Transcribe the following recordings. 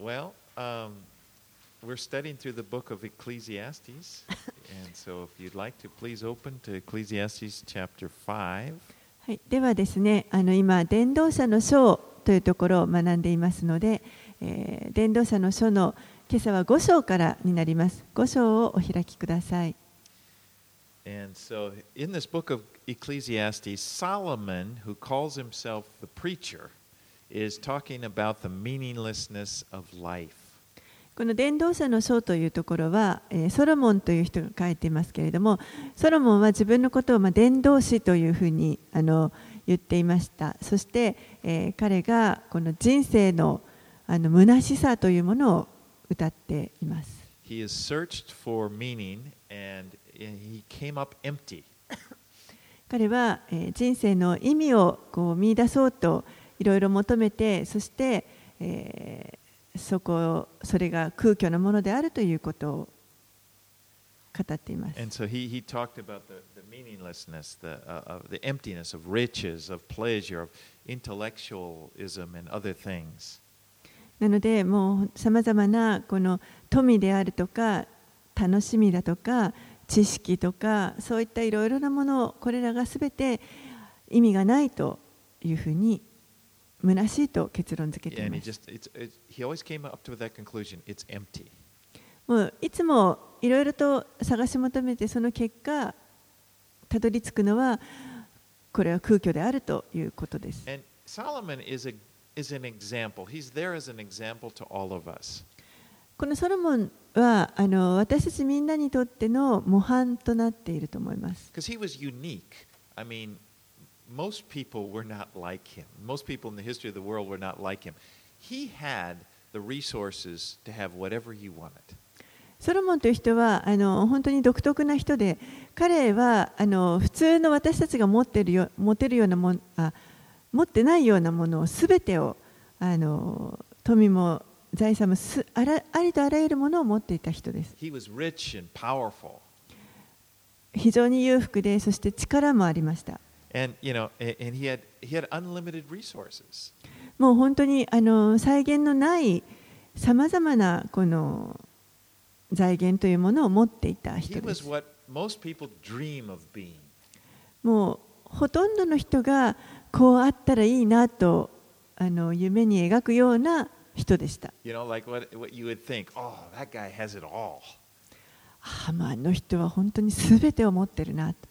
Well, um, we're studying through the book of Ecclesiastes. and so if you'd like to, please open to Ecclesiastes chapter 5. はい、ではですね、あの今、伝道者の書というところを学んでいますので、えー伝道者の書の今朝は5章からになります。5章をお開きください。And so in this book of Ecclesiastes, Solomon, who calls himself the preacher, is talking about the meaninglessness of life. この伝道者の書というところは、えーソロモンという人が書いていますけれども、ソロモンは自分のことを、まあ、伝道師というふうにあの言っていました。そして、えー彼がこの人生のあの虚しさというものを歌っています。He has searched for meaning and he came up empty. 彼は、えー人生の意味をこう見出そうといろいろ求めてそして、えーそこそれが空虚なものであるということを語っています。And so he, he talked about the, the meaninglessness, the, uh, of the emptiness of riches, of pleasure, of intellectualism, and other things. なのでもうさまざまなこの富であるとか楽しみだとか知識とかそういったいろいろなものこれらがすべて意味がないというふうに虚しいと結論付けて。もういつもいろいろと探し求めてその結果たどり着くのはこれは空虚であるということです。このソロモンはあの私たちみんなにとっての模範となっていると思います。Most people were not like him. Most people in the history of the world were not like him. He had the resources to have whatever he wanted. ソロモンという人はあの本当に独特な人で彼はあの普通の私たちが持ってるよ持てるようなもんあ持ってないようなものをすべてをあの富も財産もすあらありとあらゆるものを持っていた人です。He was rich and powerful. 非常に裕福でそして力もありました。もう本当にあの再現のないさまざまなこの財源というものを持っていた人です。もうほとんどの人がこうあったらいいなとあの夢に描くような人でした。ハマーの人は本当にすべてを持ってるなと。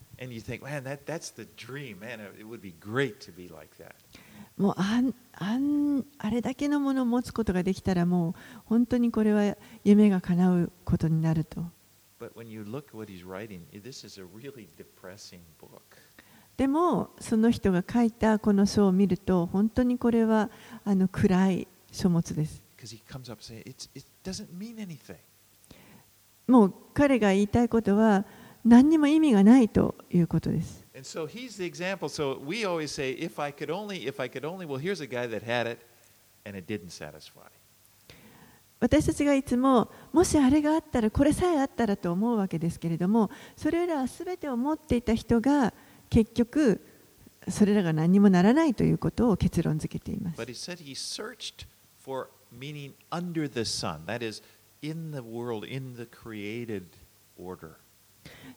もうあ,んあ,んあれだけのものを持つことができたらもう本当にこれは夢が叶うことになると。でもその人が書いたこの書を見ると本当にこれはあの暗い書物です。もう彼が言いたいことは、何にも意味がないということです。私たちがいつも、もしあれがあったら、これさえあったらと思うわけですけれども、それらすべてを持っていた人が、結局、それらが何にもならないということを結論づけています。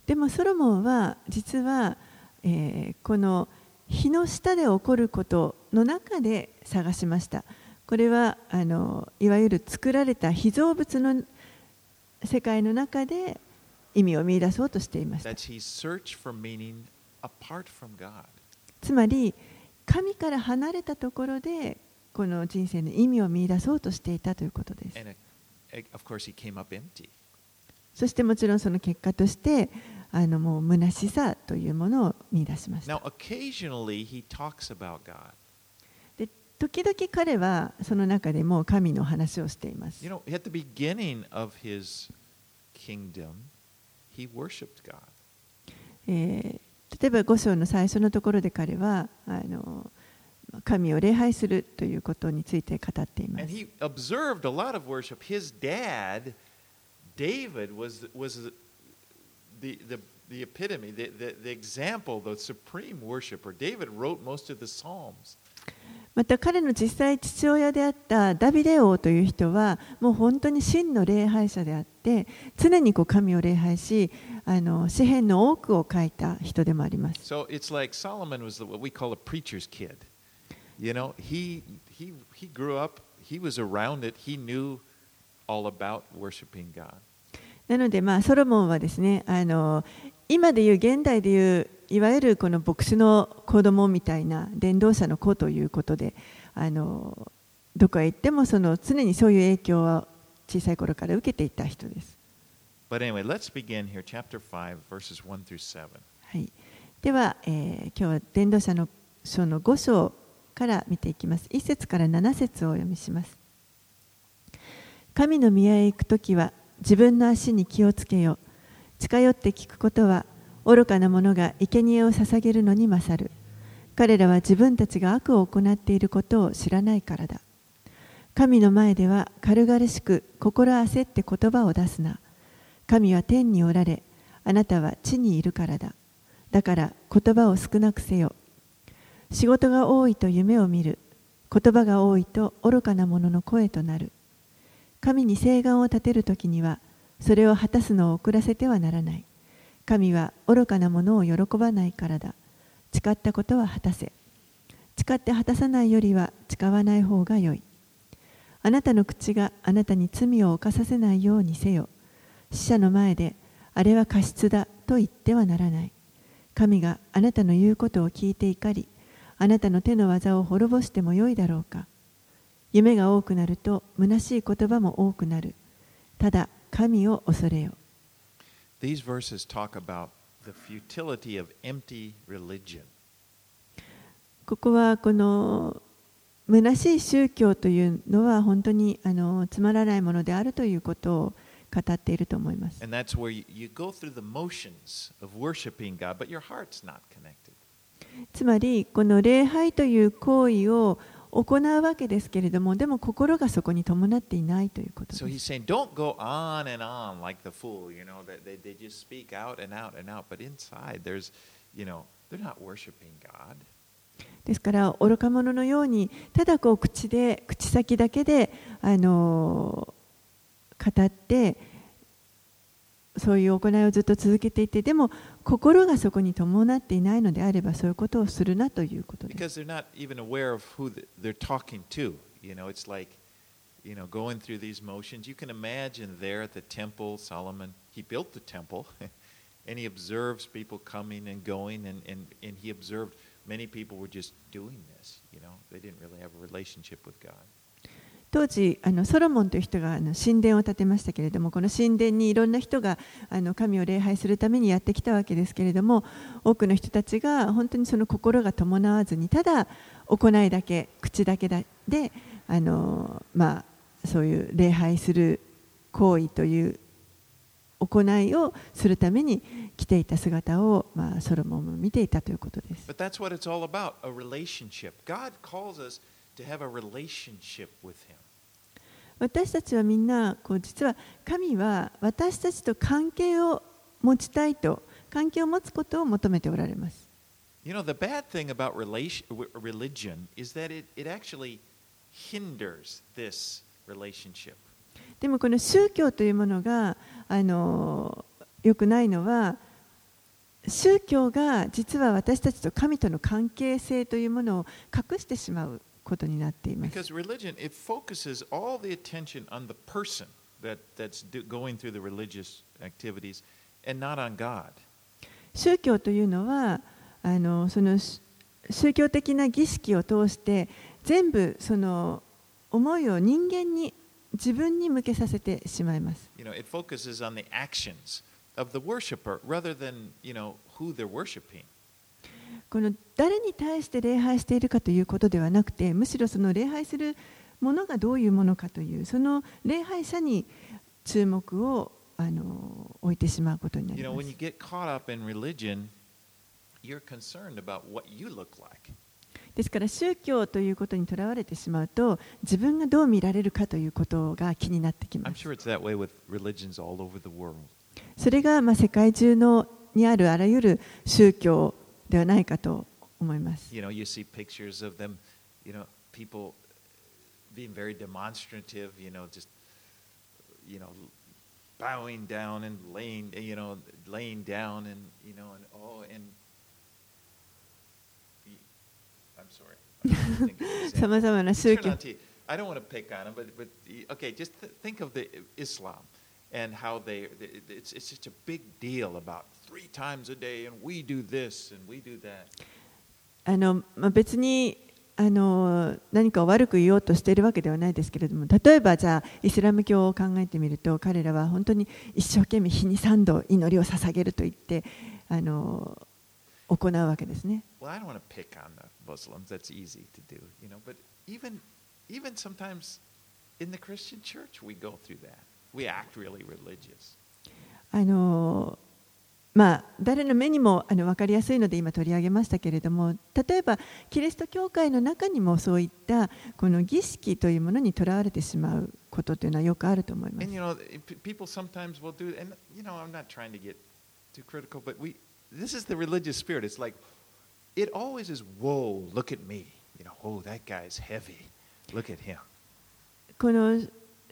でもソロモンは実は、えーこの日の下で起こることの中で探しました。これはあのいわゆる作られた被造物の世界の中で意味を見出そうとしていました.つまり神から離れたところでこの人生の意味を見出そうとしていたということですそしてもちろんその結果として、あのもう虚しさというものを見出します。で、時々彼はその中でも神の話をしています。ええ、例えば五章の最初のところで彼は、あの神を礼拝するということについて語っています。David, was, was the, the, the epitome, the, the, the example, the supreme worshiper. David wrote most of the Psalms. また彼の実際父親であったダビデ王という人はもう本当に真の礼拝者であって常にこう神を礼拝しあの詩篇の多くを書いた人でもあります。 So it's like Solomon was what we call a preacher's kid. You know, he he he grew up, he was around it, he knew all about worshiping God. なので、まあ、ソロモンはですねあの今でいう現代でいういわゆるこの牧師の子供みたいな伝道者の子ということであのどこへ行ってもその常にそういう影響は小さい頃から受けていた人です。Anyway, here, chapter 5, verses 1 through 7. はい、では、えー今日は伝道者の書の5章から見ていきます。1節から7節をお読みします。神の宮へ行くときは自分の足に気をつけよ。近寄って聞くことは愚かな者が生贄を捧げるのに勝る。彼らは自分たちが悪を行っていることを知らないからだ。神の前では軽々しく心焦って言葉を出すな。神は天におられ、あなたは地にいるからだ。だから言葉を少なくせよ。仕事が多いと夢を見る。言葉が多いと愚かな者の声となる。神に誓願を立てるときには、それを果たすのを遅らせてはならない。神は愚かな者を喜ばないからだ。誓ったことは果たせ。誓って果たさないよりは誓わない方がよい。あなたの口があなたに罪を犯させないようにせよ。死者の前で、あれは過失だと言ってはならない。神があなたの言うことを聞いて怒り、あなたの手の技を滅ぼしてもよいだろうか。夢が多くなると、虚しい言葉も多くなる。ただ、神を恐れよ。These verses talk about the futility of empty religion. ここはこの虚しい宗教というのは本当にあのつまらないものであるということを語っていると思います。And that's where you, you go through the motions of worshiping God, but your heart's not connected. つまりこの礼拝という行為を行うわけですけれども、でも心がそこに伴っていないということです。から、愚か者のように、ただこう口で、口先だけで、あのー、語って、そういう行いをずっと続けていてでも心がそこに伴っていないのであればそういうことをするなということです。Because they're not even aware of who they're talking to. You know, it's like, you know, going through these motions. You can imagine there at the temple, Solomon, he built the temple, and he observes people coming and going, and, and, and he observed many people were just doing this. You know, they didn't really have a relationship with God. 当時あのソロモンという人があの神殿を建てましたけれどもこの神殿にいろんな人があの神を礼拝するためにやってきたわけですけれども多くの人たちが本当にその心が伴わずにただ行いだけ口だけであの、まあ、そういう礼拝する行為という行いをするために来ていた姿を、まあ、ソロモンも見ていたということです。But 私たちはみんなこう実は神は私たちと関係を持ちたいと関係を持つことを求めておられます。You know, the bad thing about religion is that it, it actually hinders this relationship. でもこの宗教というものがあの良くないのは宗教が実は私たちと神との関係性というものを隠してしまうことになっています。Because religion, it focuses all the attention on the person that, that's do, going through the religious activities and not on God. 宗教というのはあのそのし宗教的な儀式を通して全部その思いを人間に自分に向けさせてしまいます。You know, it focuses on the actions of the worshiper rather than, you know, who they're worshiping. この誰に対して礼拝しているかということではなくてむしろその礼拝するものがどういうものかというその礼拝者に注目をあの置いてしまうことになります.ですから宗教ということにとらわれてしまうと自分がどう見られるかということが気になってきます。それがまあ世界中のにあるあらゆる宗教ではないかと思います。 You know, you see pictures of them you know, people being very demonstrative, you know, just, you know, bowing down and laying, you know, laying down and, you know, and oh, and I'm sorry. I'm thinking of an さま example. ざまな宗 Turn 教 on to- I don't want to pick on them, but, but okay, just th- think of the Islam and how they, it's, it's just a big deal about あの、ま、別にあの何か悪く言おうとしているわけではないですけれども例えばじゃあイスラム教を考えてみると彼らは本当に一生懸命日に3度祈りを捧げると言ってあの行うわけですね。あのまあ、誰の目にもあの分かりやすいので今取り上げましたけれども例えばキリスト教会の中にもそういったこの儀式というものにとらわれてしまうことというのはよくあると思います。この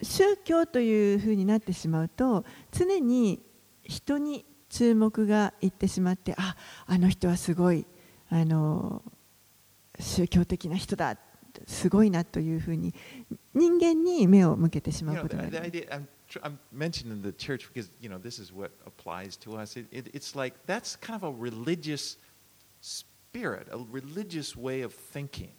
宗教というふうになってしまうと常に人に注目がいってしまってああの人はすごいあの宗教的な人だすごいなというふうに人間に目を向けてしまうことがあります I'm mentioning the church because, you know, this is what applies to us. It, it, it's like, that's kind of a religious spirit, a religious way of thinking.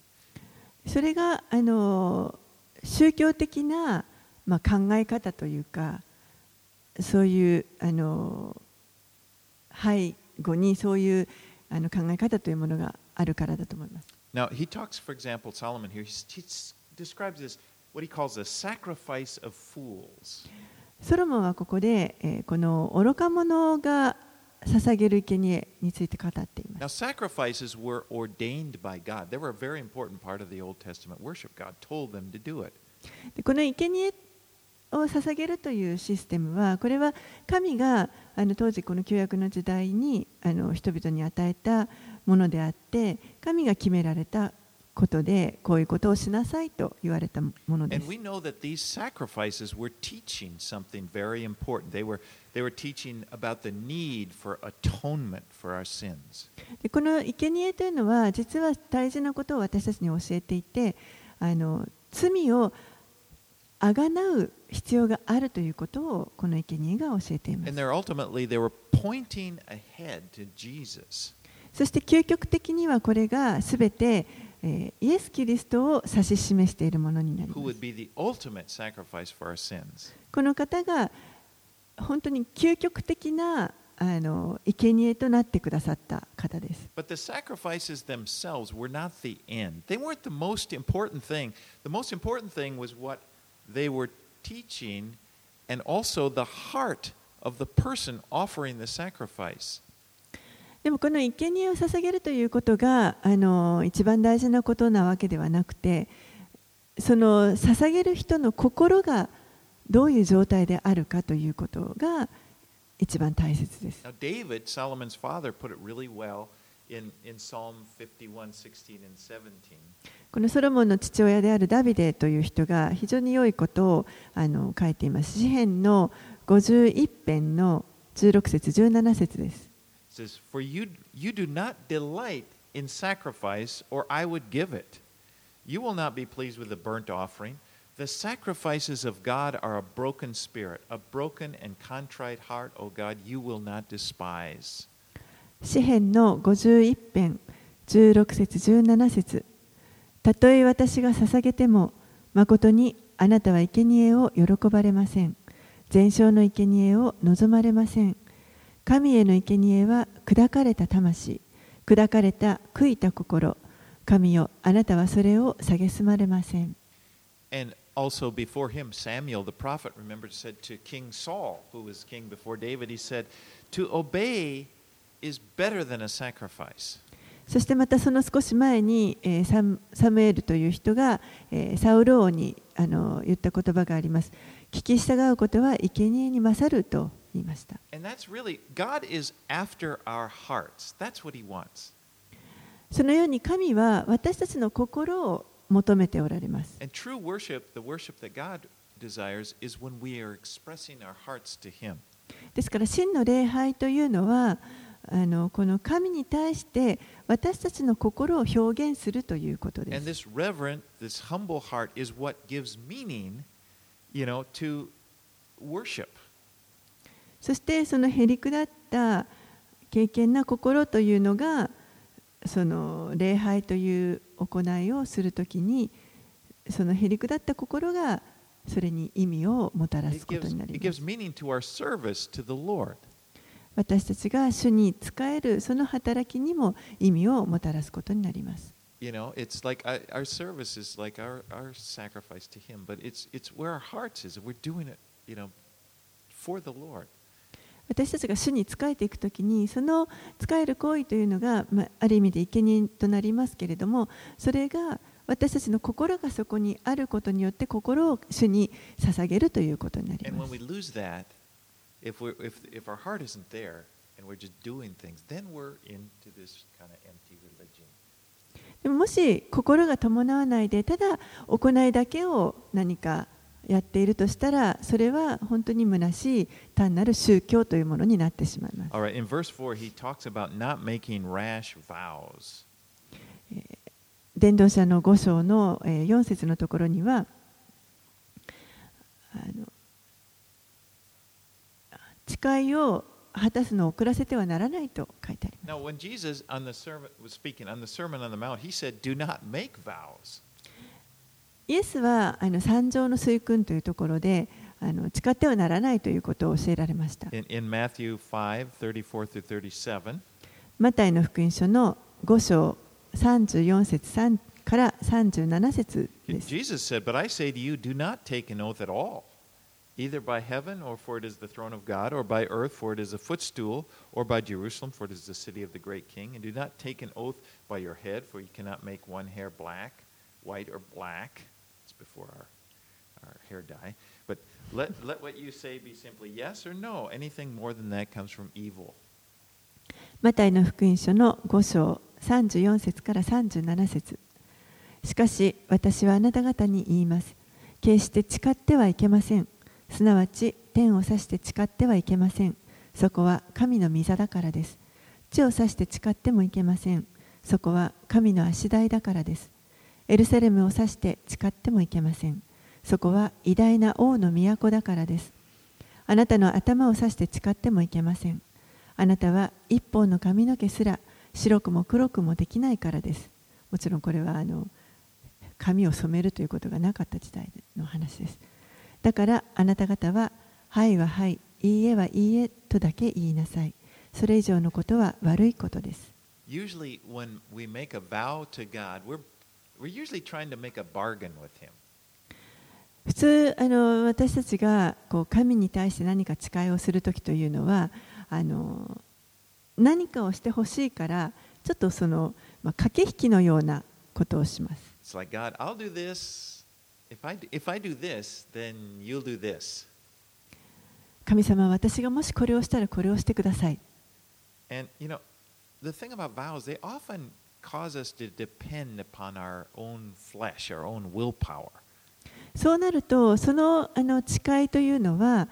それがあの宗教的な、まあ、考え方というかそういうあの背後にそういうあの考え方というものがあるからだと思います。Now, he talks, for example, Solomon here, he, describes this, what he calls the sacrifice of fools. ソロモンはここで、えーこの愚か者が捧げる生贄について語っていま Now, す。sacrifices were ordained by God. They were a very important part of the Old Testament worship. God told them to do it. でこの生贄を捧げるというシステムはこれは神があの当時この旧約の時代にあの人々に与えたものであって神が決められたことでこういうことをしなさいと言われたものです。They were teaching about the need for 贖う、必要があるということをこの生贄が教えています。そして究極的にはこれがすべて、えー、イエス・キリストを指し示しているものになります。この方が本当に究極的なあの生贄となってくださった方です。でもこの生贄を捧げるということがあの一番大事なことなわけではなくてその捧げる人の心がどういう状態であるかということが一番大切です。in, in Psalm 51 16 and 17. このソロモンの父親であるダビデという人が非常に良いことをあの書いています。詩編の51編の16節17節です。 It says, For you, you do not delight in sacrifice, or I would give it. You will not be pleased with a burnt offering. The sacrifices of God are a broken spirit, a broken and contrite heart, O God, you will not despise. 詩編の51編16節17節たとえ私が捧げても誠にあなたは生贄を喜ばれません全焼の生贄を望まれません神への生贄は砕かれた魂砕かれた悔いた心神よあなたはそれを蔑まれません And also before him, Samuel the prophet, remember, said to King Saul, who was king before David, he said, To obey そしてまたその少し前にサムエルという人がサウロ王に言った言葉があります。聞き従うことは生贄に勝ると言いました。そのように神は私たちの心を求めておられます。ですから真の礼拝というのは、あのこの神に対して私たちの心を表現するということです。this reverent, this humble heart is what gives meaning, you know, to worship. そしてそのへりくだった敬虔な心というのがその礼拝という行いをするときにそのへりくだった心がそれに意味をもたらすことになります私たちが主に使えるその働きにも意味をもたらすことになります。私たちが主に仕えていくときにその仕える行為というのが、まあ、ある意味で生贄となりますけれどもそれが私たちの心がそこにあることによって心を主に捧げるということになります。If, we're, if, if our heart isn't there and we're just doing things, then we're into this kind of empty religion. でももし心が伴わないでただ行いだけを何かやっているとしたらそれは本当に虚しい単なる宗教というものになってしまいます。All right, in verse 4, he talks about not making rash vows. 伝道者の5章のえー4節のところにはあの誓いを果たすのを遅らせてはならないと書いてあります。Now, speaking, mount, said, イエスはあの三条の水訓というところで、あの誓ってはならないということを教えられました。マタイの福音書の5章34節3から37節です。either by heaven, or for it is the throne of God, or by earth, for it is a footstool, or by Jerusalem, for it is the city of the great king. And do not take an oath by your head, for you cannot make one hair black, white, or black. It's before our, our hair dye. But let, let what you say be simply yes or no. Anything more than that comes from evil. マタイの福音書の5章34節から37節しかし私はあなた方に言います。決して誓ってはいけません。 すなわち天を指して誓ってはいけません。そこは神の御座だからです。地を指して誓ってもいけません。そこは神の足台だからです。エルサレムを指して誓ってもいけません。そこは偉大な王の都だからです。あなたの頭を指して誓ってもいけません。あなたは一本の髪の毛すら白くも黒くもできないからです。もちろんこれはあの髪を染めるということがなかった時代の話です。だからあなた方は、はいははい、いいえはいいえとだけ言いなさい。それ以上のことは悪いことです。Usually, when we make a vow to God, we're, we're usually trying to make a bargain with Him. 普通あの私たちがこう神に対して何か誓いをするときというのはあの何かをしてほしいからちょっとその、まあ、駆け引きのようなことをします。It's like, God, I'll do this. 神様私がもしこれをしたらこれをしてください。そうなると、その,あの誓いというのは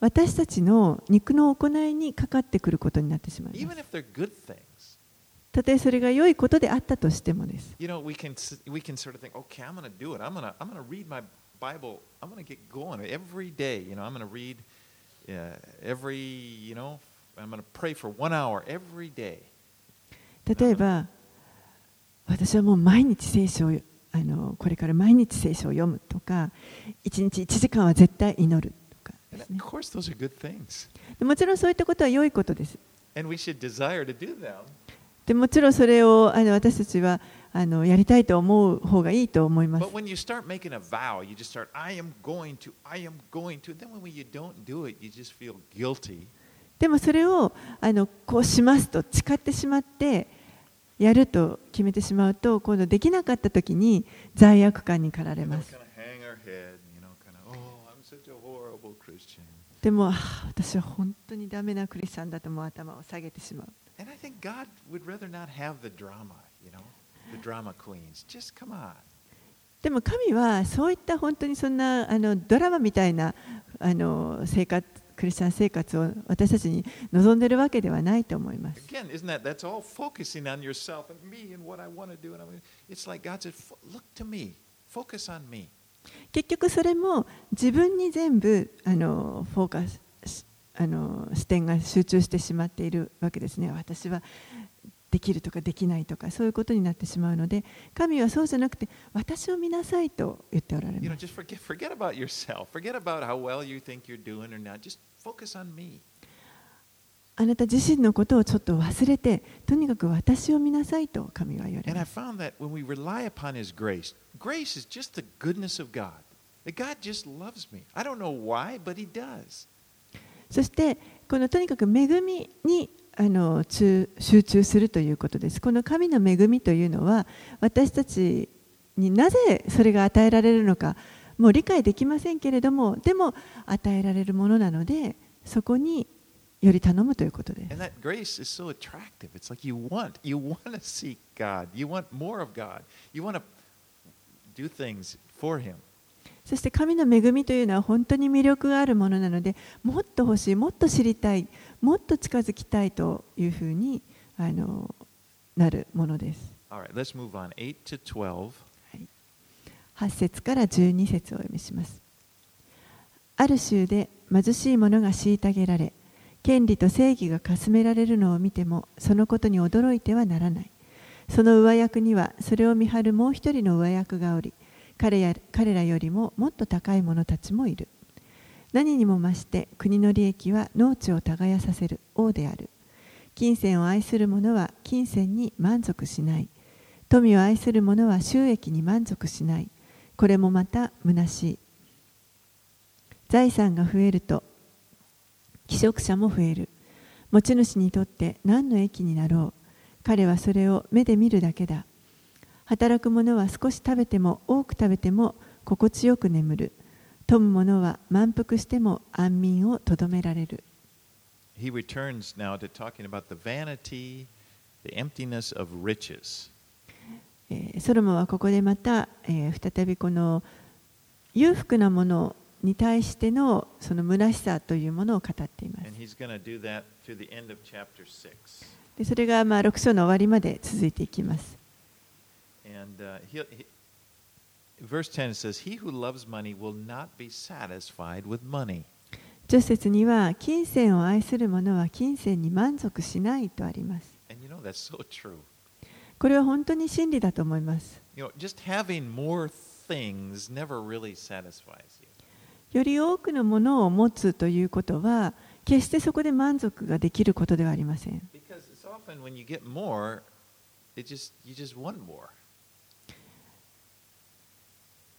私たちの肉の行いにかかってくることになってしまいます。たとえそれが良いことであったとしてもです。例えば、私はもう毎日聖書をあのこれから毎日聖書を読むとか、一日一時間は絶対祈るとか、もちろんそういったことは良いことです。でもちろんそれをあの私たちはあのやりたいと思う方がいいと思います。でもそれをあのこうしますと誓ってしまってやると決めてしまうと今度できなかったときに罪悪感に駆られます。でも私は本当にダメなクリスチャンだとも頭を下げてしまう。And I think God would rather not have the drama, you know, the drama queens. Just come on. でも神はそういった本当にそんなあのドラマみたいなあの生活クリスチャン生活を私たちに望んでるわけではないと思います。結局それも自分に全部あのフォーカスあの視点が集中してしまっているわけですね。私はできるとかできないとかそういうことになってしまうので、神はそうじゃなくて私を見なさいと言っておられます。あなた自身のことをちょっと忘れて、とにかく私を見なさいと神は言われま。そして、このとにかく恵みにあの集中するということです。この神の恵みというのは、私たちになぜそれが与えられるのか、もう理解できませんけれども、でも与えられるものなので、そこにより頼むということです。そして神の恵みというのは本当に魅力があるものなのでもっと欲しいもっと知りたいもっと近づきたいというふうにあのなるものです。All right, let's move on. 8 to 12. 8節から12節をお読みします。ある州で貧しい者が虐げられ、権利と正義がかすめられるのを見ても、そのことに驚いてはならない。その上役には、それを見張るもう一人の上役がおり、彼や彼らよりももっと高い者たちもいる。何にも増して国の利益は農地を耕させる王である。金銭を愛する者は金銭に満足しない。富を愛する者は収益に満足しない。これもまた虚しい。財産が増えると、寄職者も増える。持ち主にとって何の益になろう。彼はそれを目で見るだけだ。働く者は少し食べても多く食べても心地よく眠る。富む者は満腹しても安眠をとどめられる。He returns now to talking about the vanity, the emptiness of riches. えーソロモンはここでまた、えー再びこの裕福なものに対してのその虚しさというものを語っています And。he's going to do that to the end of chapter 6. でそれがまあ6章の終わりまで続いていきます。And 女節には金銭を愛する者は金銭に満足しないとあります。これは本当に真理だと思います。より多くのものを持つということは、決してそこで満足ができることではありません。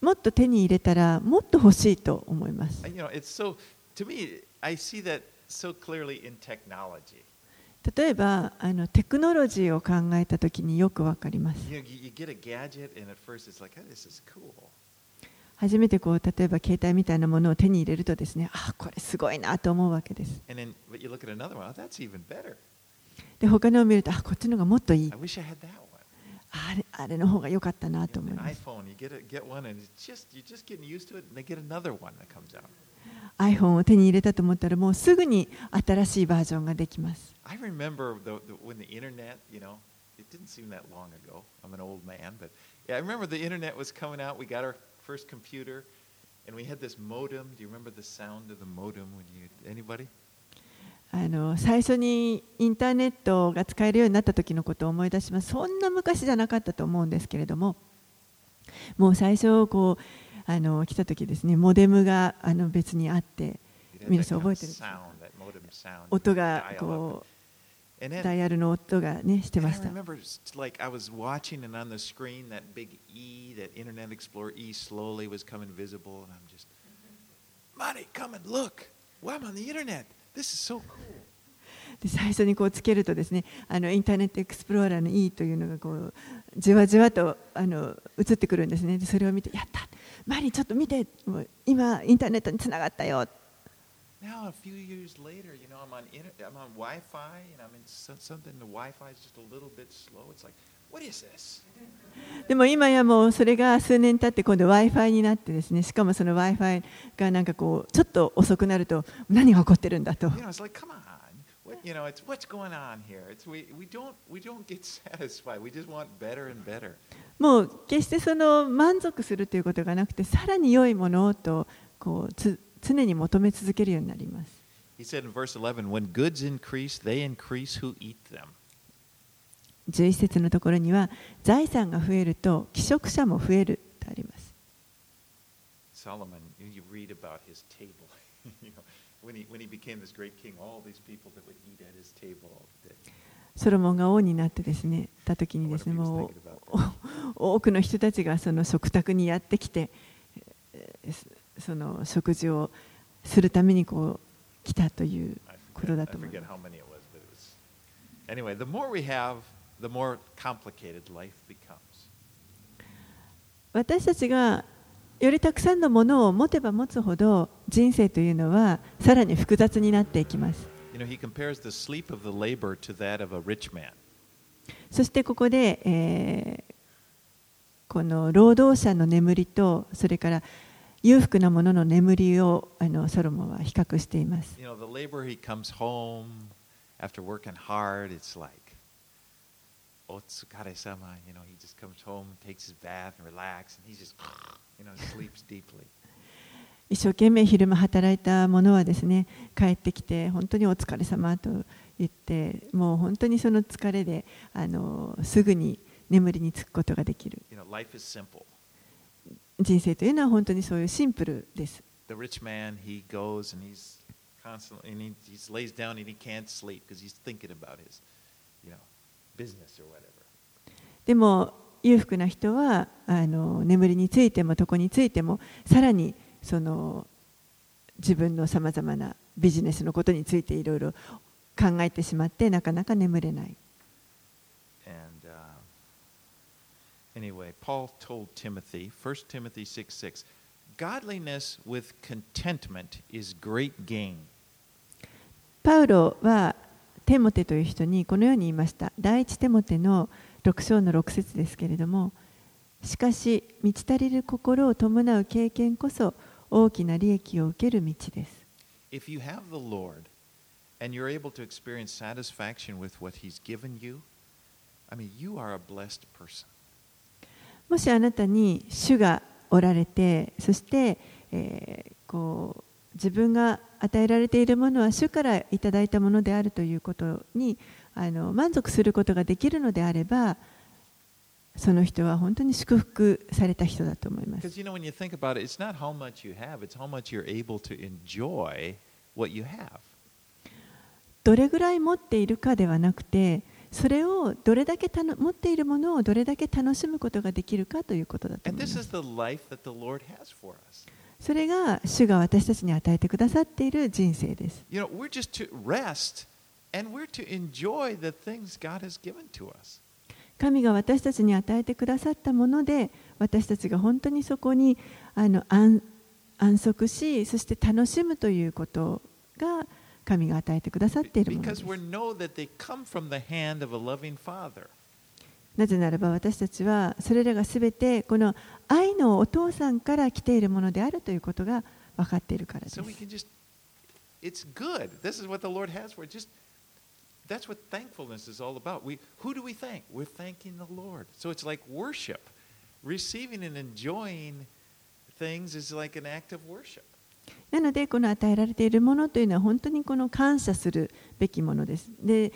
もっと手に入れたらもっと欲しいと思います。例えばあの、テクノロジーを考えたときによくわかります。初めてこう例えば携帯みたいなものを手に入れるとですね、あこれすごいなと思うわけです。で、他のを見ると、あこっちの方がもっといい。あれ,の方が良かったなと思います。iPhone を手に入れたと思ったら、もうすぐに新しいバージョンができ。ます。あの最初にインターネットが使えるようになった時のことを思い出します。そんな昔じゃなかったと思うんですけれどももう最初こうあの来た時ですねモデムがあの別にあって皆さん覚えてる。音がこうダイヤルの音がねしてました。This is so cool. で最初にこうつけるとですねあのインターネットエクスプローラーの E というのがこうじわじわとあの映ってくるんですねでそれを見てやったマリーちょっと見てもう今インターネットにつながったよ Now, a few years later, you know, I'm on inter- I'm on Wi-Fi, and I'm in so- something. The Wi-Fi is just a little bit slow. It's like, What is this? でも今やもうそれが数年経って今度 Wi-Fi になってですね、しかもその Wi-Fi がなんかこうちょっと遅くなると何が起こってるんだと。もう決してその満足するということがなくて、さらに良いものをとこうつ常に求め続けるようになります。When goods increase, they increase who eat them. 11節のところには財産が増えると寄食者も増えるとあります。ソロモン、が王になってですね、たときにですね、もう 多くの人たちがその食卓にやってきて、その食事をするためにこう来たということだと思います。私たちがよりたくさんのものを持てば持つほど人生というのはさらに複雑になっていきます。そしてここで、えー、この労働者の眠りとそれから裕福なものの眠りをあのソロモンは比較しています。Otsukare-sama, you know, he just comes home, takes his bath and relax, and he just, you know, sleeps deeply. 一生懸命昼間働いた者はですね帰ってきて本当にお疲れ様と言ってもう本当にその疲れであのすぐに眠りにつくことができる You know, life is simple. 人生というのは本当にそういうシンプルです。The rich man, he goes and he's constantly, and he, he lays down and he can't sleep because he's thinking about his, you know. でも裕福な人はあの眠りについても床についてもさらにその自分のさまざまなビジネスのことについていろいろ考えてしまってなかなか眠れない。And uh, anyway, Paul told Timothy, 1 Timothy 6 6, godliness with contentment is great gain. パウロはテモテという人にこのように言いました。第一テモテの6章の6節ですけれども、しかし満ち足りる心を伴う経験こそ大きな利益を受ける道です。If you have the Lord and you're able to experience satisfaction with what He's given you, I mean, you are a blessed person. もしあなたに主がおられて、そして、えーこう自分が与えられているものは主からいただいたものであるということにあの満足することができるのであれば、その人は本当に祝福された人だと思います。You know, it, have. どれぐらい持っているかではなくて、それをどれだけたの持っているものをどれだけ楽しむことができるかということだと思います。それが主が私たちに与えてくださっている人生です。神が私たちに与えてくださったもので私たちが本当にそこにあの安,安息しそして楽しむということが神が与えてくださっているものです。なぜならば私たちはそれらがすべてこの愛のお父さんから来ているものであるということが分かっているからです it's good. This is what the Lord has for us. Just, that's what thankfulness is all about. We, who do we thank? We're thanking the Lord. So it's like worship. Receiving and enjoying things is like an act of worship. なのでこの与えられているものというのは本当にこの感謝するべきものです。で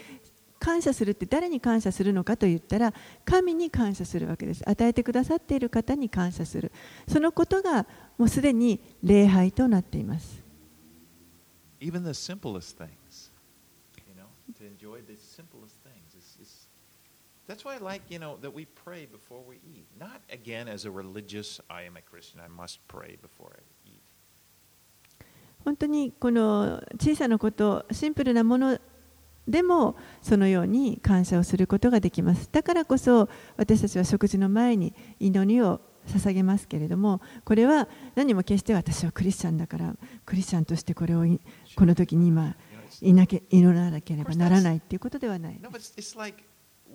感謝するって誰に感謝するのかと言ったら神に感謝するわけです。与えてくださっている方に感謝する。そのことがもうすでに礼拝となっています。Even the simplest things. You know, to enjoy the simplest things. It's, it's, that's why I like, you know, that we pray before we eat. Not again as a religious, I am a Christian, I must pray before I eat. 本当にこの小さなこと、シンプルなものでもそのように感謝をすることができます。だからこそ私たちは食事の前に祈りを捧げますけれども、これは何も決して私はクリスチャンだから、クリスチャンとしてこれをこの時に今いなけ祈らなければならないっていうことではない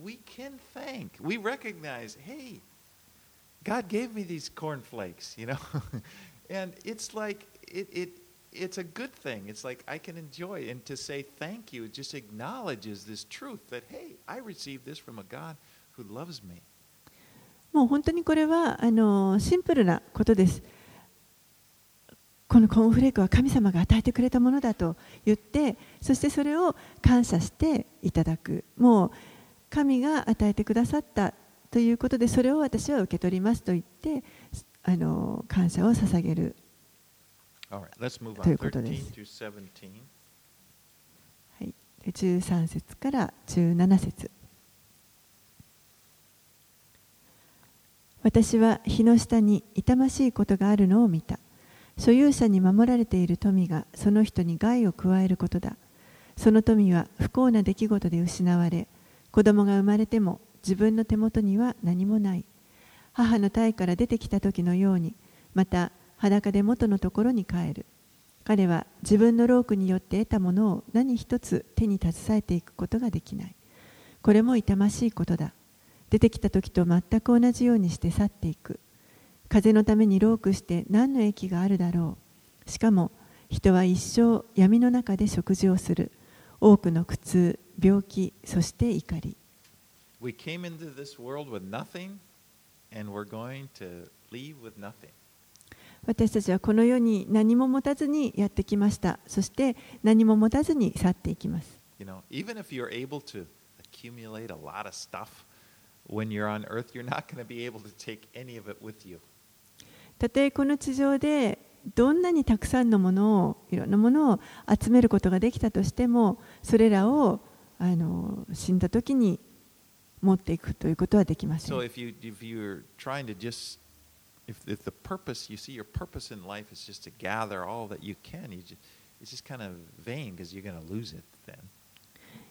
we can thank. We recognize, hey, God gave me these cornflakes, you know? and it's like, it, it, it's a good thing. It's like I can enjoy. And to say thank you just acknowledges this truth that, hey, I received this from a God who loves me. もう本当にこれはあのシンプルなことです。このコーンフレークは神様が与えてくれたものだと言って、そしてそれを感謝していただく。もう神が与えてくださったということで、それを私は受け取りますと言って、あの感謝を捧げる。All right, let's move とい.うことで13す。through 17. はい、で13節から17節私は日の下に痛ましいことがあるのを見た所有者に守られている富がその人に害を加えることだその富は不幸な出来事で失われ子供が生まれても自分の手元には何もない母の体から出てきた時のようにまた裸で元のところに帰る彼は自分の労苦によって得たものを何一つ手に携えていくことができない。これも痛ましいことだ。出てきた時と全く同じようにして去っていく。風のために労苦して何の益があるだろう。しかも人は一生闇の中で食事をする。多くの苦痛、病気、そして怒り。We came into this world with nothing, and we're going to leave with nothing. 私たちはこの世に何も持たずにやってきました。そして何も持たずに去っていきます。たとえこの地上でどんなにたくさんのものを、いろんなものを集めることができたとしても、それらをあの死んだときに持っていくということはできます。If if the purpose you see your purpose in life is just to gather all that you can, you just it's just kind of vain because you're going to lose it then.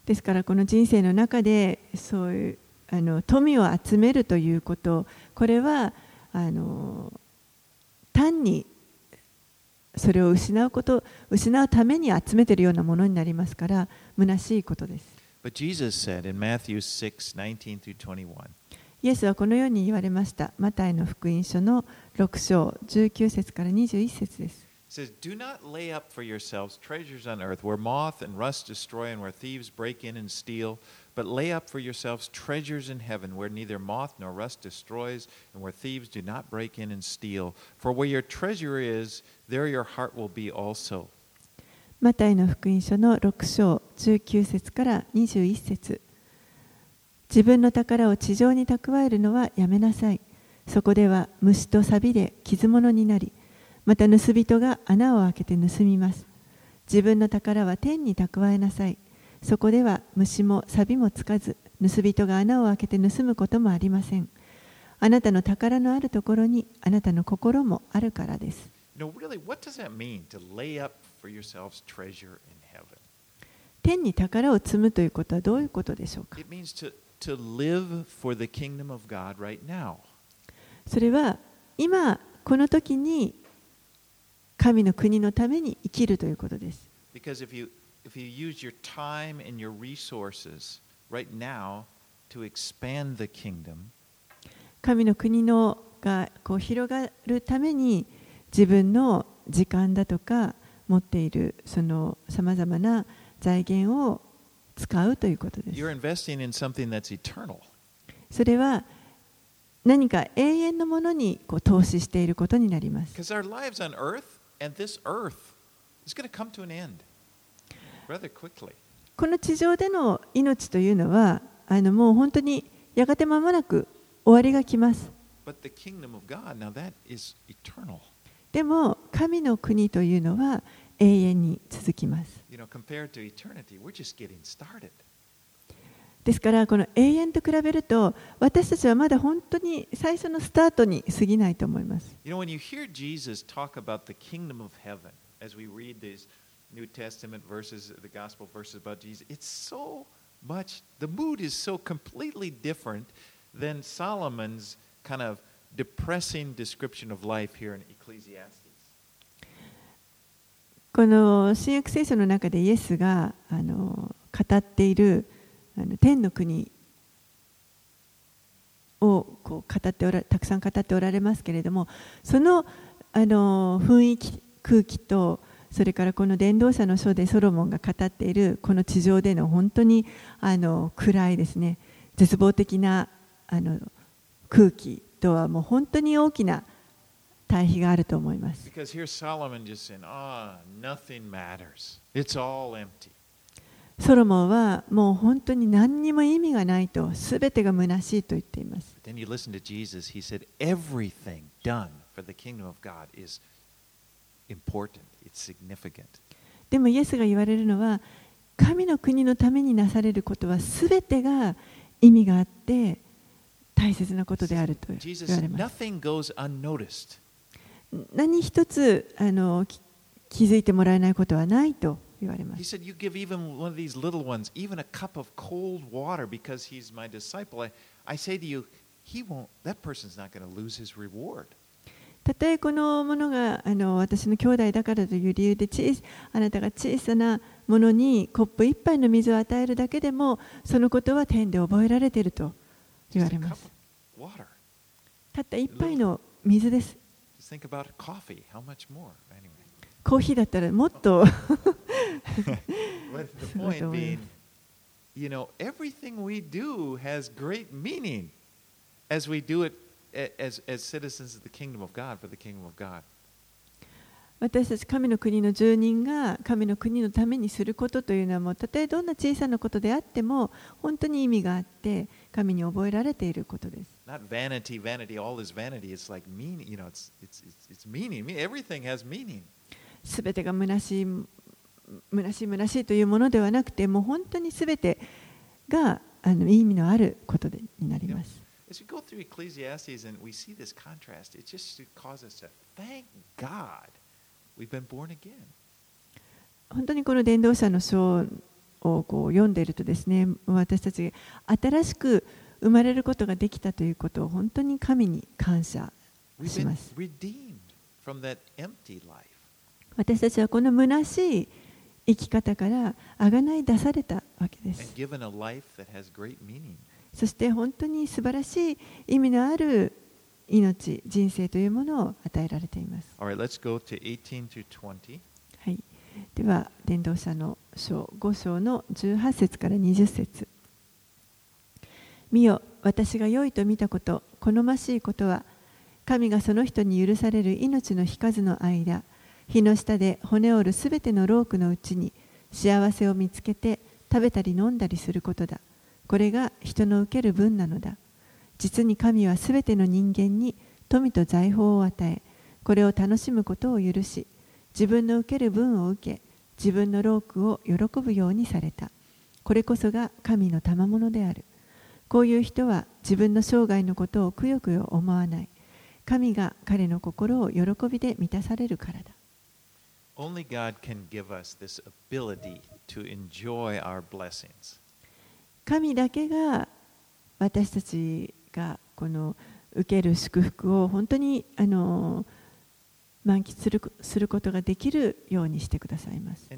ですからこの人生の中でそういうあの富を集めるということこれはあの単にそれを失うこと失うために集めているようなものになりますから虚しいことです。But Jesus said in Matthew 6, 19 through 21, イエスはこのように言われました。マタイの福音書の6章19節から21節です。 It says, Do not lay up for yourselves treasures on earth where moth and rust destroy and where thieves break in and steal, but lay up for yourselves treasures in heaven where neither moth nor rust destroys and where thieves do not break in and steal. For where your treasure is, there your heart will be also. マタイの福音書の6章19節から21節 自分の宝を地上に蓄えるのはやめなさい。そこでは虫と錆で傷物になり、また盗人が穴を開けて盗みます。自分の宝は天に蓄えなさい。そこでは虫も錆もつかず、盗人が穴を開けて盗むこともありません。あなたの宝のあるところにあなたの心もあるからです。You know, really, what does that mean to lay up for yourselves treasure in heaven? 天に宝を積むということはどういうことでしょうか？それは今この時に神の国のために生きるということです。神の国のがこう広がるために自分の時間だとか持っているさまざまな財源を使うということです。それは何か永遠のものにこう投資していることになります。この地上での命というのはあのもう本当にやがて間もなく終わりが来ます。でも神の国というのは。永遠に続きます。ですからこの永遠と比べると私たちはまだ本当に最初のスタートに過ぎないと思います。You know, when you hear Jesus talk about the kingdom of heaven, as we read these New Testament verses, the gospel verses about Jesus, it's so much, the mood is so completely different than Solomon's kind of depressing description of life here in Ecclesiastes. この新約聖書の中でイエスがあの語っているあの天の国をこう語っておらたくさん語っておられますけれどもそのあの雰囲気空気とそれからこの伝道者の書でソロモンが語っているこの地上での本当にあの暗いですね絶望的なあの空気とはもう本当に大きな対比があると思います。ソロモンはもう本当に何にも意味がないと、すてが虚しいと言っています。でも、イエス、が言。われるのは、神の国のためになされることは、すべてが意味があって、大切なことであると言わ。何一つあのき気づいてもらえないことはないと言われま He す。said, You give even one of these little ones, even a cup of cold water because he's my disciple. I, I say to you, he won't, that person's not going to lose his reward. たとえこのものがあの私の兄弟だからという理由で小さあなたが小さなものにコップ一杯の水を与えるだけでもそのことは天で覚えられていると言われます。たった一杯の水です。コーヒーだったらもっと。私たち神の国の住人が神の国のためにすることというのはもうたとえどんな小さなことであっても本当に意味があって。神に覚えられていることです。Not vanity, vanity, all is vanity. It's like meaning, you know, it's, it's, it's, it's meaning. Me- Everything has meaning. すべてが虚しい虚しい虚しいというものではなくてもう本当にすべてがあの意味のあることでになります。As we go through Ecclesiastes and we see this contrast, it just should cause us to thank God we've been born again. 本当にこの伝道者の書をこう読んでいるとですね私たちが新しく生まれることができたということを本当に神に感謝します。私たちはこの虚しい生き方からあがない出されたわけです。そして本当に素晴らしい意味のある命、人生というものを与えられています。All right, let's go to 18 through 20. はい、では、伝道者の書5章の18節から20節見よ、私が良いと見たこと、好ましいことは、神がその人に許される命の日数の間、日の下で骨折るすべてのロークのうちに幸せを見つけて食べたり飲んだりすることだ。これが人の受ける分なのだ。実に神はすべての人間に富と財宝を与え、これを楽しむことを許し、自分の受ける分を受け、自分のロークを喜ぶようにされた。これこそが神の賜物である。こういう人は自分の生涯のことをくよくよ思わない。神が彼の心を喜びで満たされるからだ。Only God can give us this ability to enjoy our blessings. 神だけが私たちがこの受ける祝福を本当にあの満喫する,ことができるようにしてくださいます。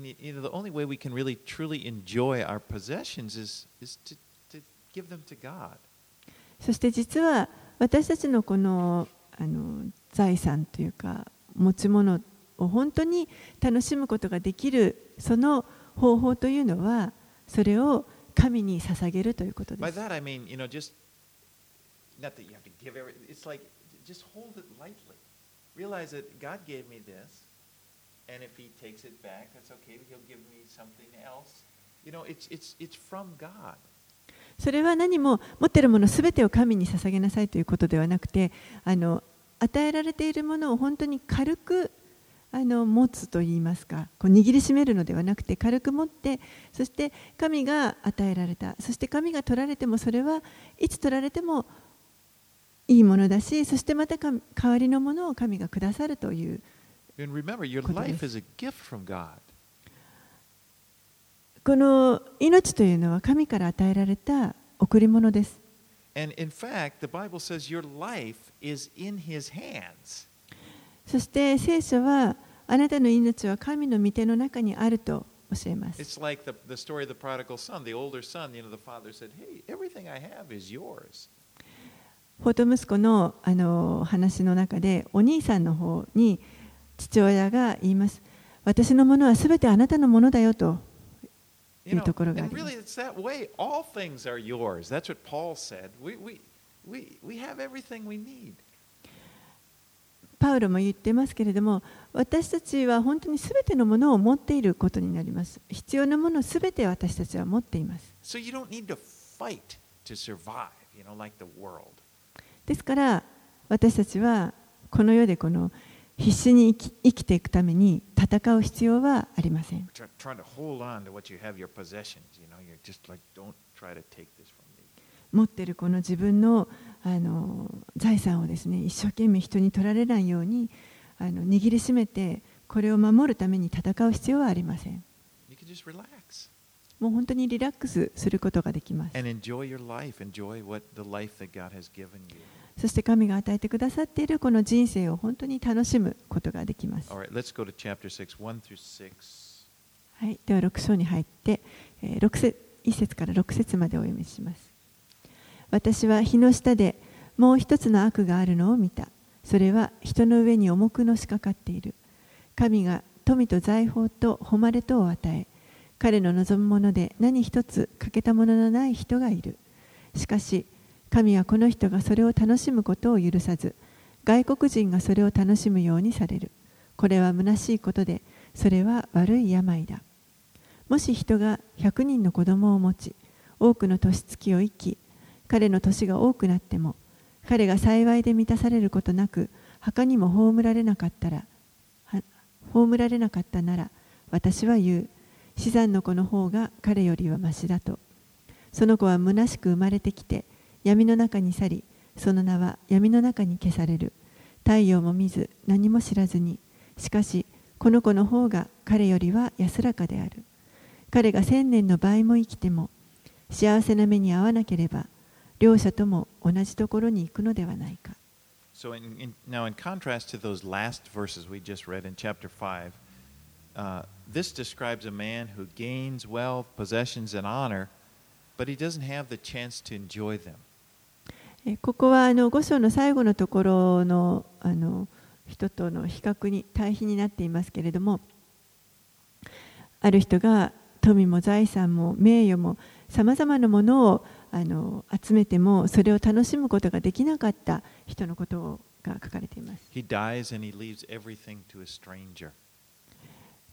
そして実は私たちのこの,あの財産というか持ち物を本当に楽しむことができるその方法というのはそれを神に捧げるということです。Realize that God gave me this, and if He takes it back, that's okay. He'll give me something else. You know, it's it's it's from God. それは何も持っているものすべてを神に捧げなさいということではなくてあの与えられているものを本当に軽くあの持つといいますかこう握りしめるのではなくて軽く持ってそして神が与えられたそして神が取られてもそれはいつ取られてもいいものだしそしてまたか代わりのものを神がくださるということです。この命というのは神から与えられた贈り物です。そして聖書はあなたの命は神の御手の中にあると教えます。It's like the, the story of the prodigal son. The older son, you know, the father said, Hey, everything I have is yours. ポート息子の,あの話の中でお兄さんの方に父親が言います私のものは全てあなたのものだよというところがあります。パウロも言ってますけれども私たちは本当に全てのものを持っていることになります。必要なものを全て私たちは持っています。ですから私たちはこの世でこの必死に生き,ていくために戦う必要はありません。持っているこの自分の,財産をですね一生懸命人に取られないように握りしめてこれを守るために戦う必要はありません。もう本当にリラックスすることができます.そして神が与えてくださっているこの人生を本当に楽しむことができます。All right, let's go to chapter 6, 1 through 6. はい、では6章に入って、えー6節1節から6節までお読みします。私は日の下でもう一つの悪があるのを見た。それは人の上に重くのしかかっている。神が富と財宝と誉れとを与え、彼の望むもので何一つ欠けたもののない人がいる。しかし、神はこの人がそれを楽しむことを許さず、外国人がそれを楽しむようにされる。これは虚しいことで、それは悪い病だ。もし人が100人の子供を持ち、多くの年月を生き、彼の年が多くなっても、彼が幸いで満たされることなく、墓にも葬られなかったら、葬られなかったなら、私は言う、死産の子の方が彼よりはましだと。その子は虚しく生まれてきて、闇の中に去り、その名は闇の中に消される。太陽も見ず、何も知らずに、しかし、この子の方が彼よりは安らかである。彼が千年の倍も生きても、幸せな目に遭わなければ、両者とも同じところに行くのではないか。So in, in, now, in contrast to those last verses we just read in chapter 5, uh, this describes a man who gains wealth, possessions, and honor, but he doesn't have the chance to enjoy them. えここはあの5章の最後のところのあの人との比較に対比になっていますけれどもある人が富も財産も名誉もさまざまなものをあの集めてもそれを楽しむことができなかった人のことが書かれています He dies and he leaves everything to a stranger.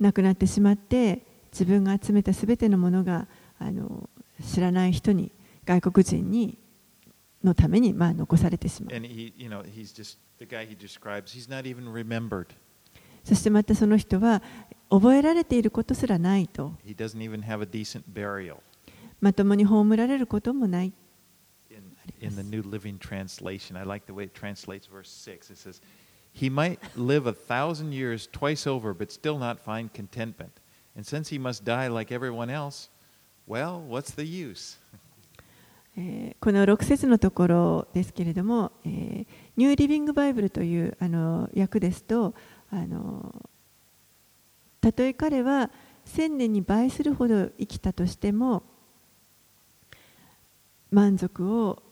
亡くなってしまって自分が集めたすべてのものがあの知らない人に外国人にのためにまあ残されてしまう。そしてまたその人は覚えられていることすらないと。まともに葬られることもない。He might live a thousand years twice over, but still not find contentment. And since he must die like everyone else, well, what's the use? えこの6節のところですけれども、えーニューリビング・バイブルというあの訳ですとあのたとえ彼は千年に倍するほど生きたとしても満足を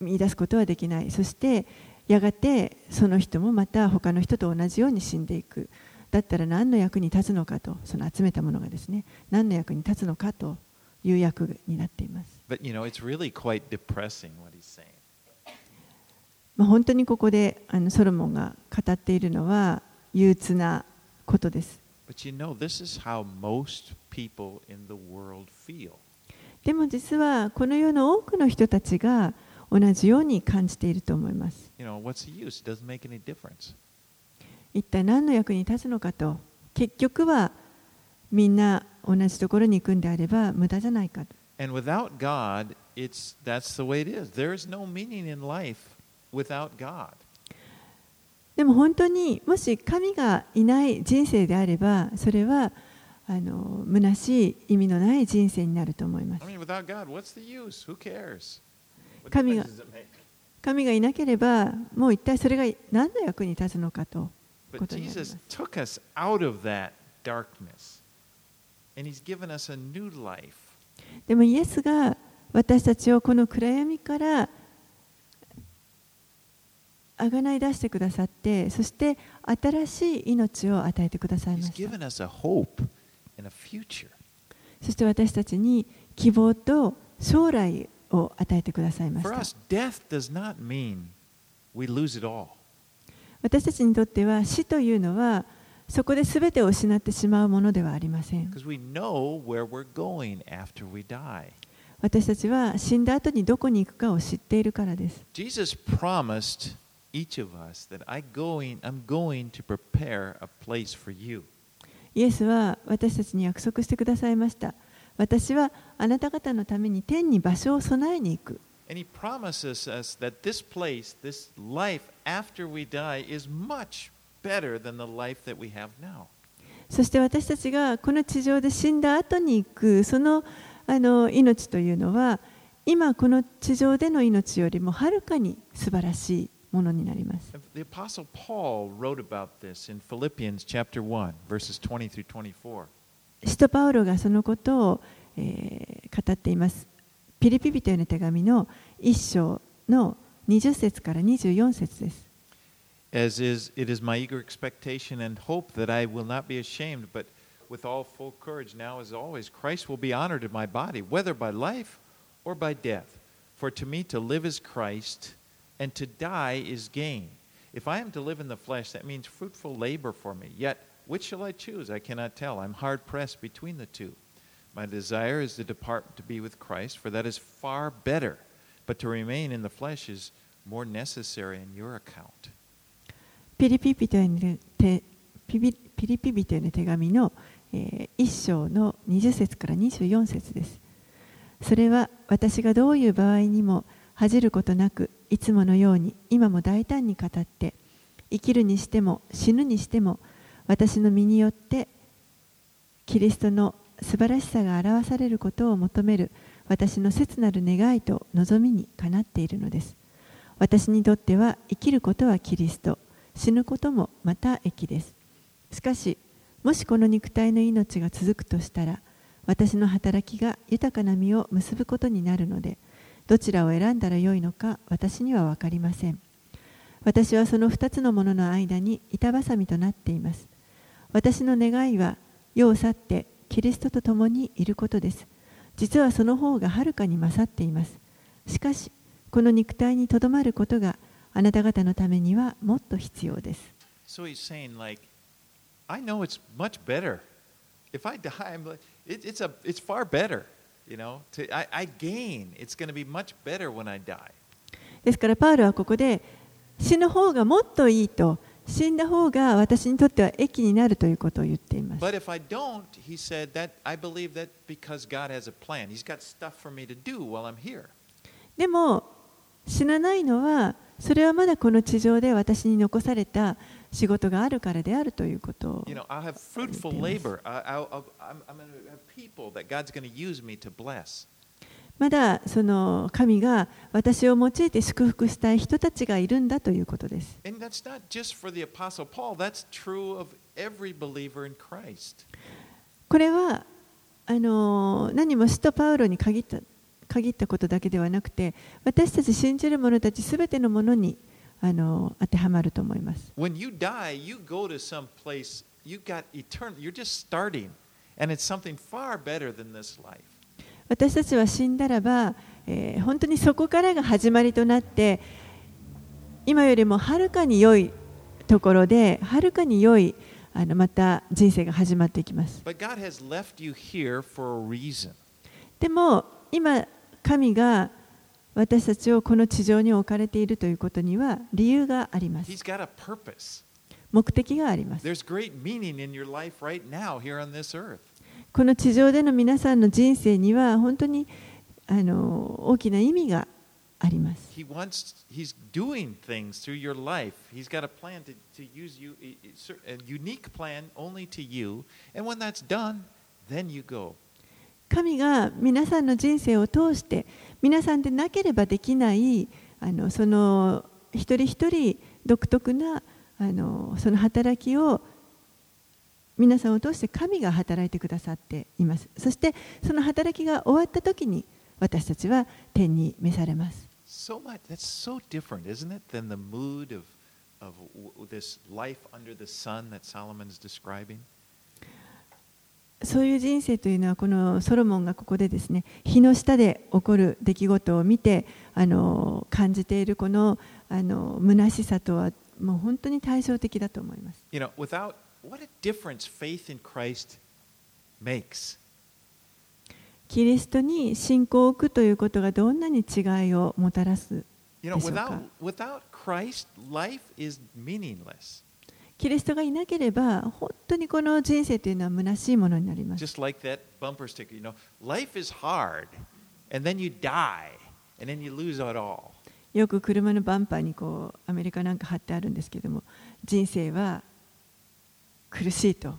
見出すことはできないそしてやがてその人もまた他の人と同じように死んでいくだったら何の役に立つのかとその集めたものがですね何の役に立つのかという役になっています But you know, really quite depressing what he's saying. まあ、本当にここであのソロモンが語っているのは憂鬱なことです。But you know, this is how most people in the world feel. でも実はこの世の多くの人たちが同じように感じていると思います。一体何の役に立つのかと、結局はみんな同じところに行くんであれば無駄じゃないかと。でも本当にもし神がいない人生であればそれはあの虚しい意味のない人生になると思います。神が,神がいなければ、もう一体それが何の役に立つのかと,と。でもイエスが私たちをこの暗闇からあがない出してくださって、そして新しい命を与えてくださいました。そして私たちに希望と将来を与えてくださいました。私たちにとっては死というのはそこで全てを失ってしまうものではありません。私たちは死んだ後にどこに行くかを知っているからです。イエスは私たちに私たちは私たちに約束してくださいました。私たちに約束してくださいました。私はあなた方のために天に場所を備えに行く And he promises us that this place, this life after we die, is much better than the life that we have now. そして私たちがこの地上で死んだ後に行くそのあの命というのは今この地上での命よりもはるかに素晴らしいものになります。The Apostle Paul wrote about this in Philippians chapter 1, verses 20 through 24. 使徒パウロがそのことを、えー語っています。ピリピ人への手紙の1章の20節から24節です。 As is, it is my eager expectation and hope that I will not be ashamed, but with all full courage, now as always, Christ will be honored in my body, whether by life or by death. For to me to live is Christ, and to die is gain. If I am to live in the flesh, that means fruitful labor for me. Yet, which shall I choose? I cannot tell. I'm hard pressed between the two. My desire is to depart to be with Christ, for that is far better. But to remain in the flesh is more necessary in your account. ピリピ人への手ピリピリピ人への手紙の、えー、1章の20節から24節です。それは私がどういう場合にも恥じることなくいつものように今も大胆に語って生きるにしても死ぬにしても私の身によってキリストの素晴らしさが表されることを求める私の切なる願いと望みにかなっているのです。私にとっては生きることはキリスト、死ぬこともまた益です。しかし、もしこの肉体の命が続くとしたら、私の働きが豊かな実を結ぶことになるので、どちらを選んだらよいのか私には分かりません。私はその2つのものの間に板挟みとなっています。私の願いは世を去ってキリストと共にいることです。実はその方がはるかに勝っています。しかし、この肉体にとどまることがあなた方のためにはもっと必要です。So he's saying, like, I know it's much better. If I die, I'm like, it, it's a, it's far better. You know, to, I, I gain. It's going to be much better when I die. ですからパウロはここで死ぬ方がもっといいと死んだ方が私にとっては益になるということを言っています。でも死なないのはそれはまだこの地上で私に残された仕事があるからであるということを言っています。まだその神が私を用いて祝福したい人たちがいるんだということです。これはあの何も使徒パウロに限っ,た限ったことだけではなくて私たち信じる者たちすべてのものにあの当てはまると思います。私たちは死んだらば、えー本当にそこからが始まりとなって今よりもはるかに良いところではるかに良いあのまた人生が始まっていきます。But God has left you here for a reason. でも今神が私たちをこの地上に置かれているということには理由があります。目的があります。この地上での皆さんの人生には本当にあの大きな意味があります。神が皆さんの人生を通して皆さんでなければできないあのその一人一人独特なあのその働きを皆さんを通して神が働いてくださっていますそしてその働きが終わった時に私たちは天に召されます so much. That's so different, isn't it, than the mood of, of this life under the sun that Solomon's describing? そういう人生というのはこのソロモンがここでですね日の下で起こる出来事を見てあの感じているこのあの虚しさとはもう本当に対照的だと思います。You know, without キリストに信仰を置くということがどんなに違いをもたらすでか？キリストがいなければ本当にこの人生というのは虚しいものになります。よく車のバンパーにこうアメリカなんか貼ってあるんですけども人生は苦しいと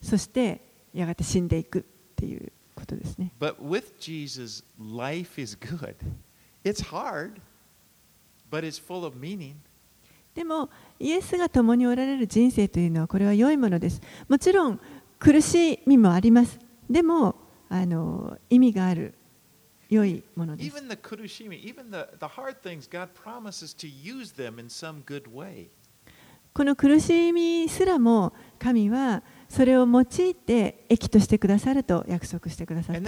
そしてやがて死んでいくっていうことですね But with Jesus, life is good. It's hard, but it's full of meaning. でもイエスが共におられる人生というのはこれは良いものですもちろん苦しみもありますでもあの意味がある良いものです Even the kurushimi, even the, the hard things, God promises to use them in some good way. この苦しみすらも神はそれを用いて益としてくださると約束してくださっい。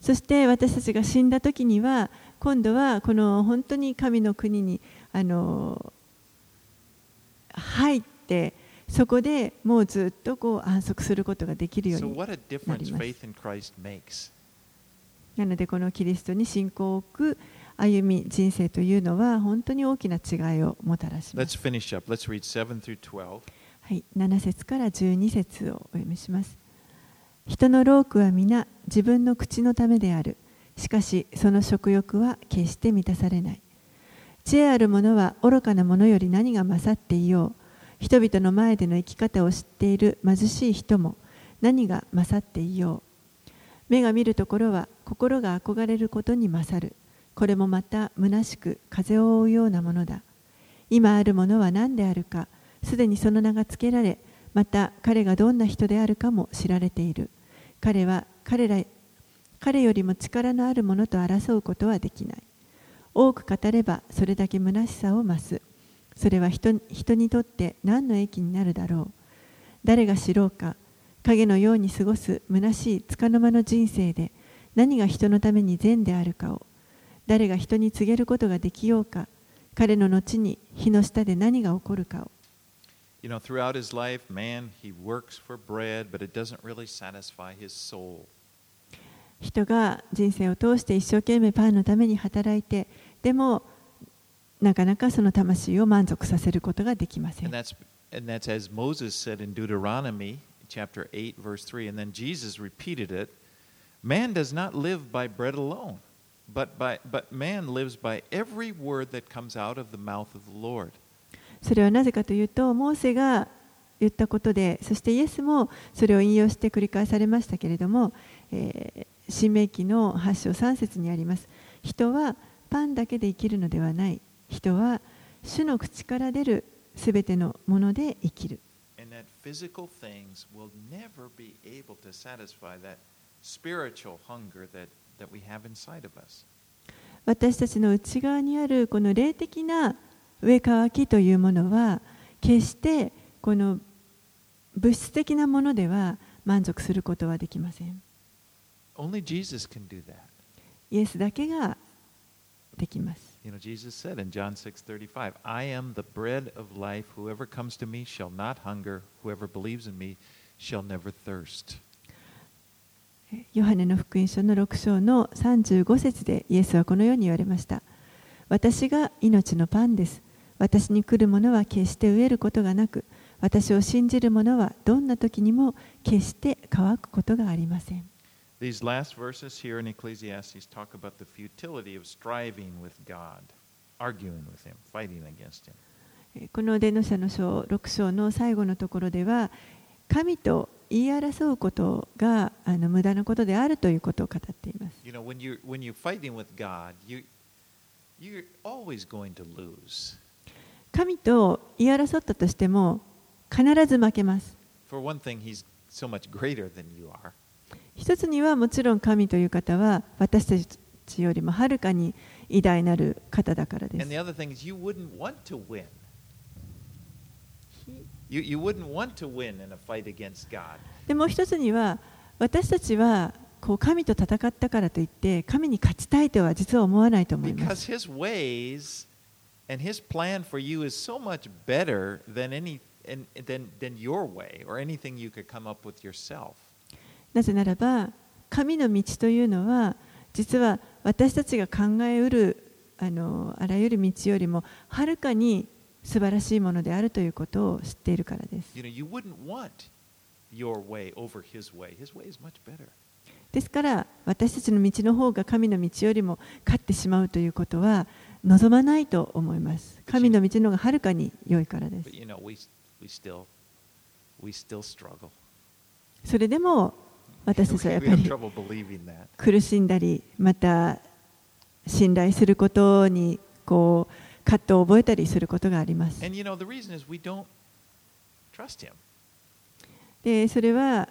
そして私たちが死んだ時には今度はこの本当に神の国にあの入ってそこでもうずっとこう安息することができるようになります。なのでこのキリストに信仰を置く歩み人生というのは本当に大きな違いをもたらしま Let's す。finish up. Let's read 7 through 12. はい、7節から12節をお読みします。人の労苦は皆自分の口のためである。しかしその食欲は決して満たされない。知恵ある者は愚かな者より何が勝っていよう。人々の前での生き方を知っている貧しい人も何が勝っていよう。目が見るところは心が憧れることに勝る。これもまた虚しく風を追うようなものだ。今あるものは何であるか。すでにその名が付けられ、また彼がどんな人であるかも知られている。彼は彼ら彼よりも力のある者と争うことはできない。多く語ればそれだけ虚しさを増す。それは人人にとって何の益になるだろう。誰が知ろうか。影のように過ごす虚しい束の間の人生で何が人のために善であるかを。誰が人に告げることができようか。彼の後に火の下で何が起こるかを。You know, throughout his life, man, he works for bread, but it doesn't really satisfy his soul. 人が人生を通して一生懸命パンのために働いてでもなかなかその魂を満足させることができませ And ん that's, and that's as Moses said in Deuteronomy chapter 8, verse 3, and then Jesus repeated it Man does not live by bread alone, but, by, but man lives by every word that comes out of the mouth of the Lord. それはなぜかというとモーセが言ったことでそしてイエスもそれを引用して繰り返されましたけれども、えー、新明記の8章3節にあります人はパンだけで生きるのではない人は主の口から出るすべてのもので生きる physical things will never be able to satisfy that spiritual hunger that, that we have inside of us. 私たちの内側にあるこの霊的な上乾きというものは決してこの物質的なものでは満足することはできません Only Jesus can do that. イエスだけができます You know, Jesus said in John 6:35, "I am the bread of life. Whoever comes to me shall not hunger. Whoever believes in me shall never thirst." ヨハネの福音書の6章の35節でイエスはこのように言われました私が命のパンです私に来る者は決して飢えることがなく私を信じる者はどんな時にも決して乾くことがありません These last verses here in Ecclesiastes talk about the futility of striving with God, arguing with him, fighting against him. えこの伝道者の書6章の最後のところでは神と言い争うことがあの無駄なことであるということを語っています You know, when you when you're fighting with God, you you're always going to lose. 神と言い争ったとしても必ず負けます For one thing, he's so much greater than you are. 一つにはもちろん神という方は私たちよりもはるかに偉大なる方だからです。でもう一つには私たちはこう神と戦ったからといって神に勝ちたいとは実は思わないと思います。なぜならば神の道というのは実は私たちが考えうるあのあらゆる道よりもはるかに素晴らしいものであるということを知っているからです。ですから私たちの道の方が神の道よりも勝ってしまうということは望まないと思います。神の道の方がはるかに良いからです.それでも私たちはやっぱり苦しんだりまた信頼することにこう葛藤を覚えたりすることがあります。でそれは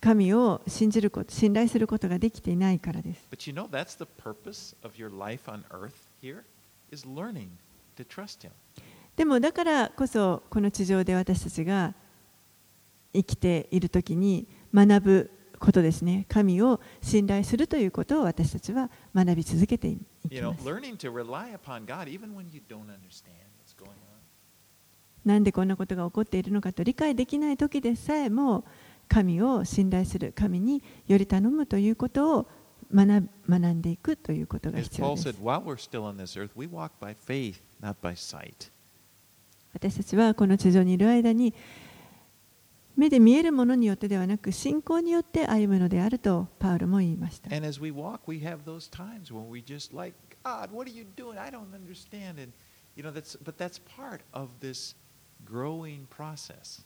神を信じること信頼することができていないからです。でもだからこそこの地上で私たちが生きているときに学ぶことですね。神を信頼するということを私たちは学び続けていきます。なんでこんなことが起こっているのかと理解できない時でさえも神を信頼する神により頼むということを,学んでいくということが必要です。私たちはこの地上にいる間に目で見えるものによってではなく信仰によって歩むのであるとパウロも言いました。And as we walk, we have those times when we just like, God, what are you doing? I don't understand. And you know, that's but that's part of this growing process.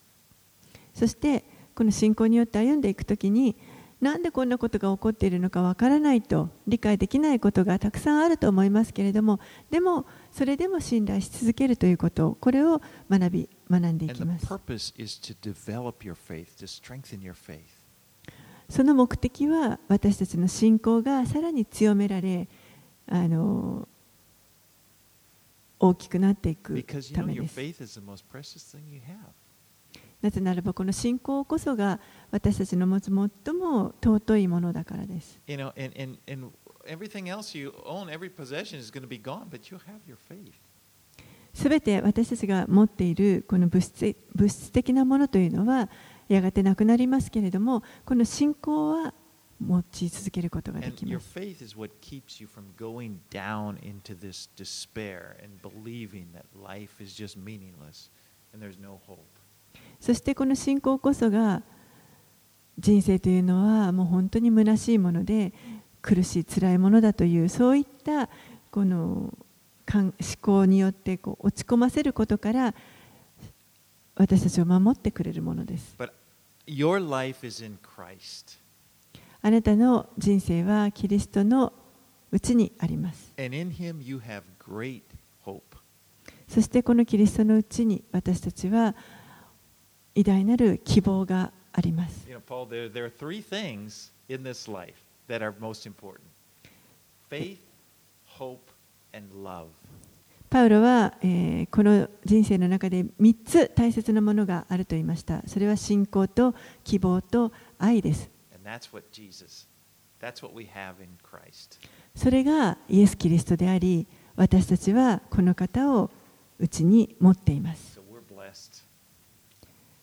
そしてこの信仰によって歩んでいくときになんでこんなことが起こっているのかわからないと理解できないことがたくさんあると思いますけれどもでもそれでも信頼し続けるということこれを学び学んでいきます。その目的は私たちの信仰がさらに強められあの大きくなっていく。なぜならばこの信仰こそが私たちの持つ最も尊いものだからです。全て私たちが持っているこの物質,物質的なものというのはやがてなくなりますけれどもこの信仰は持ち続けることができます。そしてこの信仰こそが人生というのはもう本当に虚しいもので苦しい辛いものだというそういったこの思考によってこう落ち込ませることから私たちを守ってくれるものです。あなたの人生はキリストのうちにあります。そしてこのキリストのうちに私たちは偉大なる希望があります。Faith, hope, パウロは、え、この人生の中で3つ大切なものがあると言いました。それは信仰と希望と愛です。それがイエス・キリストであり私たちはこの方をうちに持っています。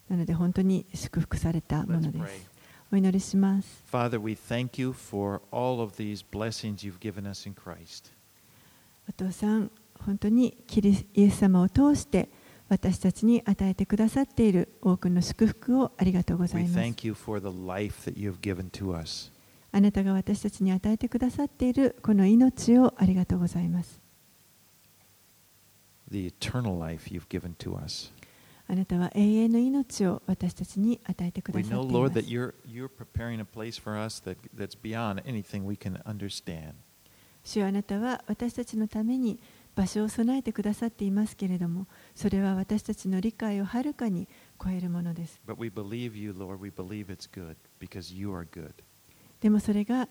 なので本当に祝福されたものです。お祈りします。Father, we thank you for all of these blessings you've given us in Christ. お父さん、本当にキリスイエス様を通して私たちに与えてくださっている多くの祝福をありがとうござ We います。thank you for the life that you've given to us. あなたが私たちに与えてくださっているこの命をありがとうございます。the eternal life you've given to us. あなたは永遠の命を私たちに与えてくだ We さっています。主よあなたは私たちのために場所を備えてくださっていますけれども、それは私たちの理解をはるかに超えるものです。But we believe you, Lord. We believe it's good because you are good. でもそれが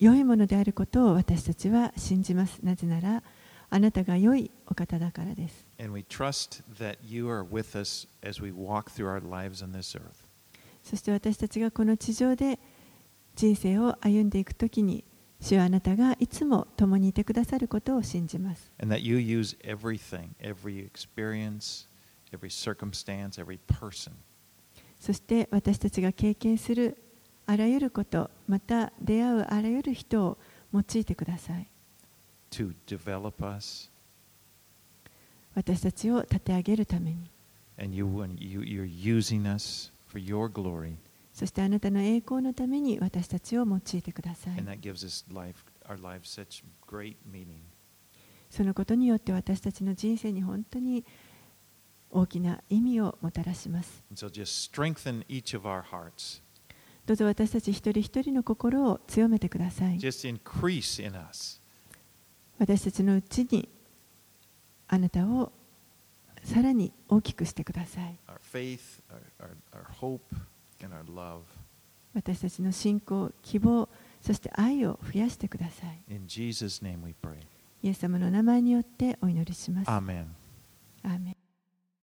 良いものであることを私たちは信じます。なぜなら、あなたが良いお方だからです。And we trust that you are with us as we walk through our lives on this earth. そして私たちがこの地上で人生を歩んでいくときに、主はあなたがいつも共にいてくださることを信じます。そして私たちが経験するあらゆること、また出会うあらゆる人を用いてください。私たちを立て上げるために。そしてあなたの栄光のために私たちを用いてください And。that gives us life, our lives such great meaning. そのことによって私たちの人生に本当に大きな意味をもたらします。And so just strengthen each of our hearts. どうぞ私たち一人一人の心を強めてください。Just increase in us. 私たちのうちにあなたをさらに大きくしてください。私たちの信仰、希望、そして愛を増やしてください。イエス様の名前によってお祈りします。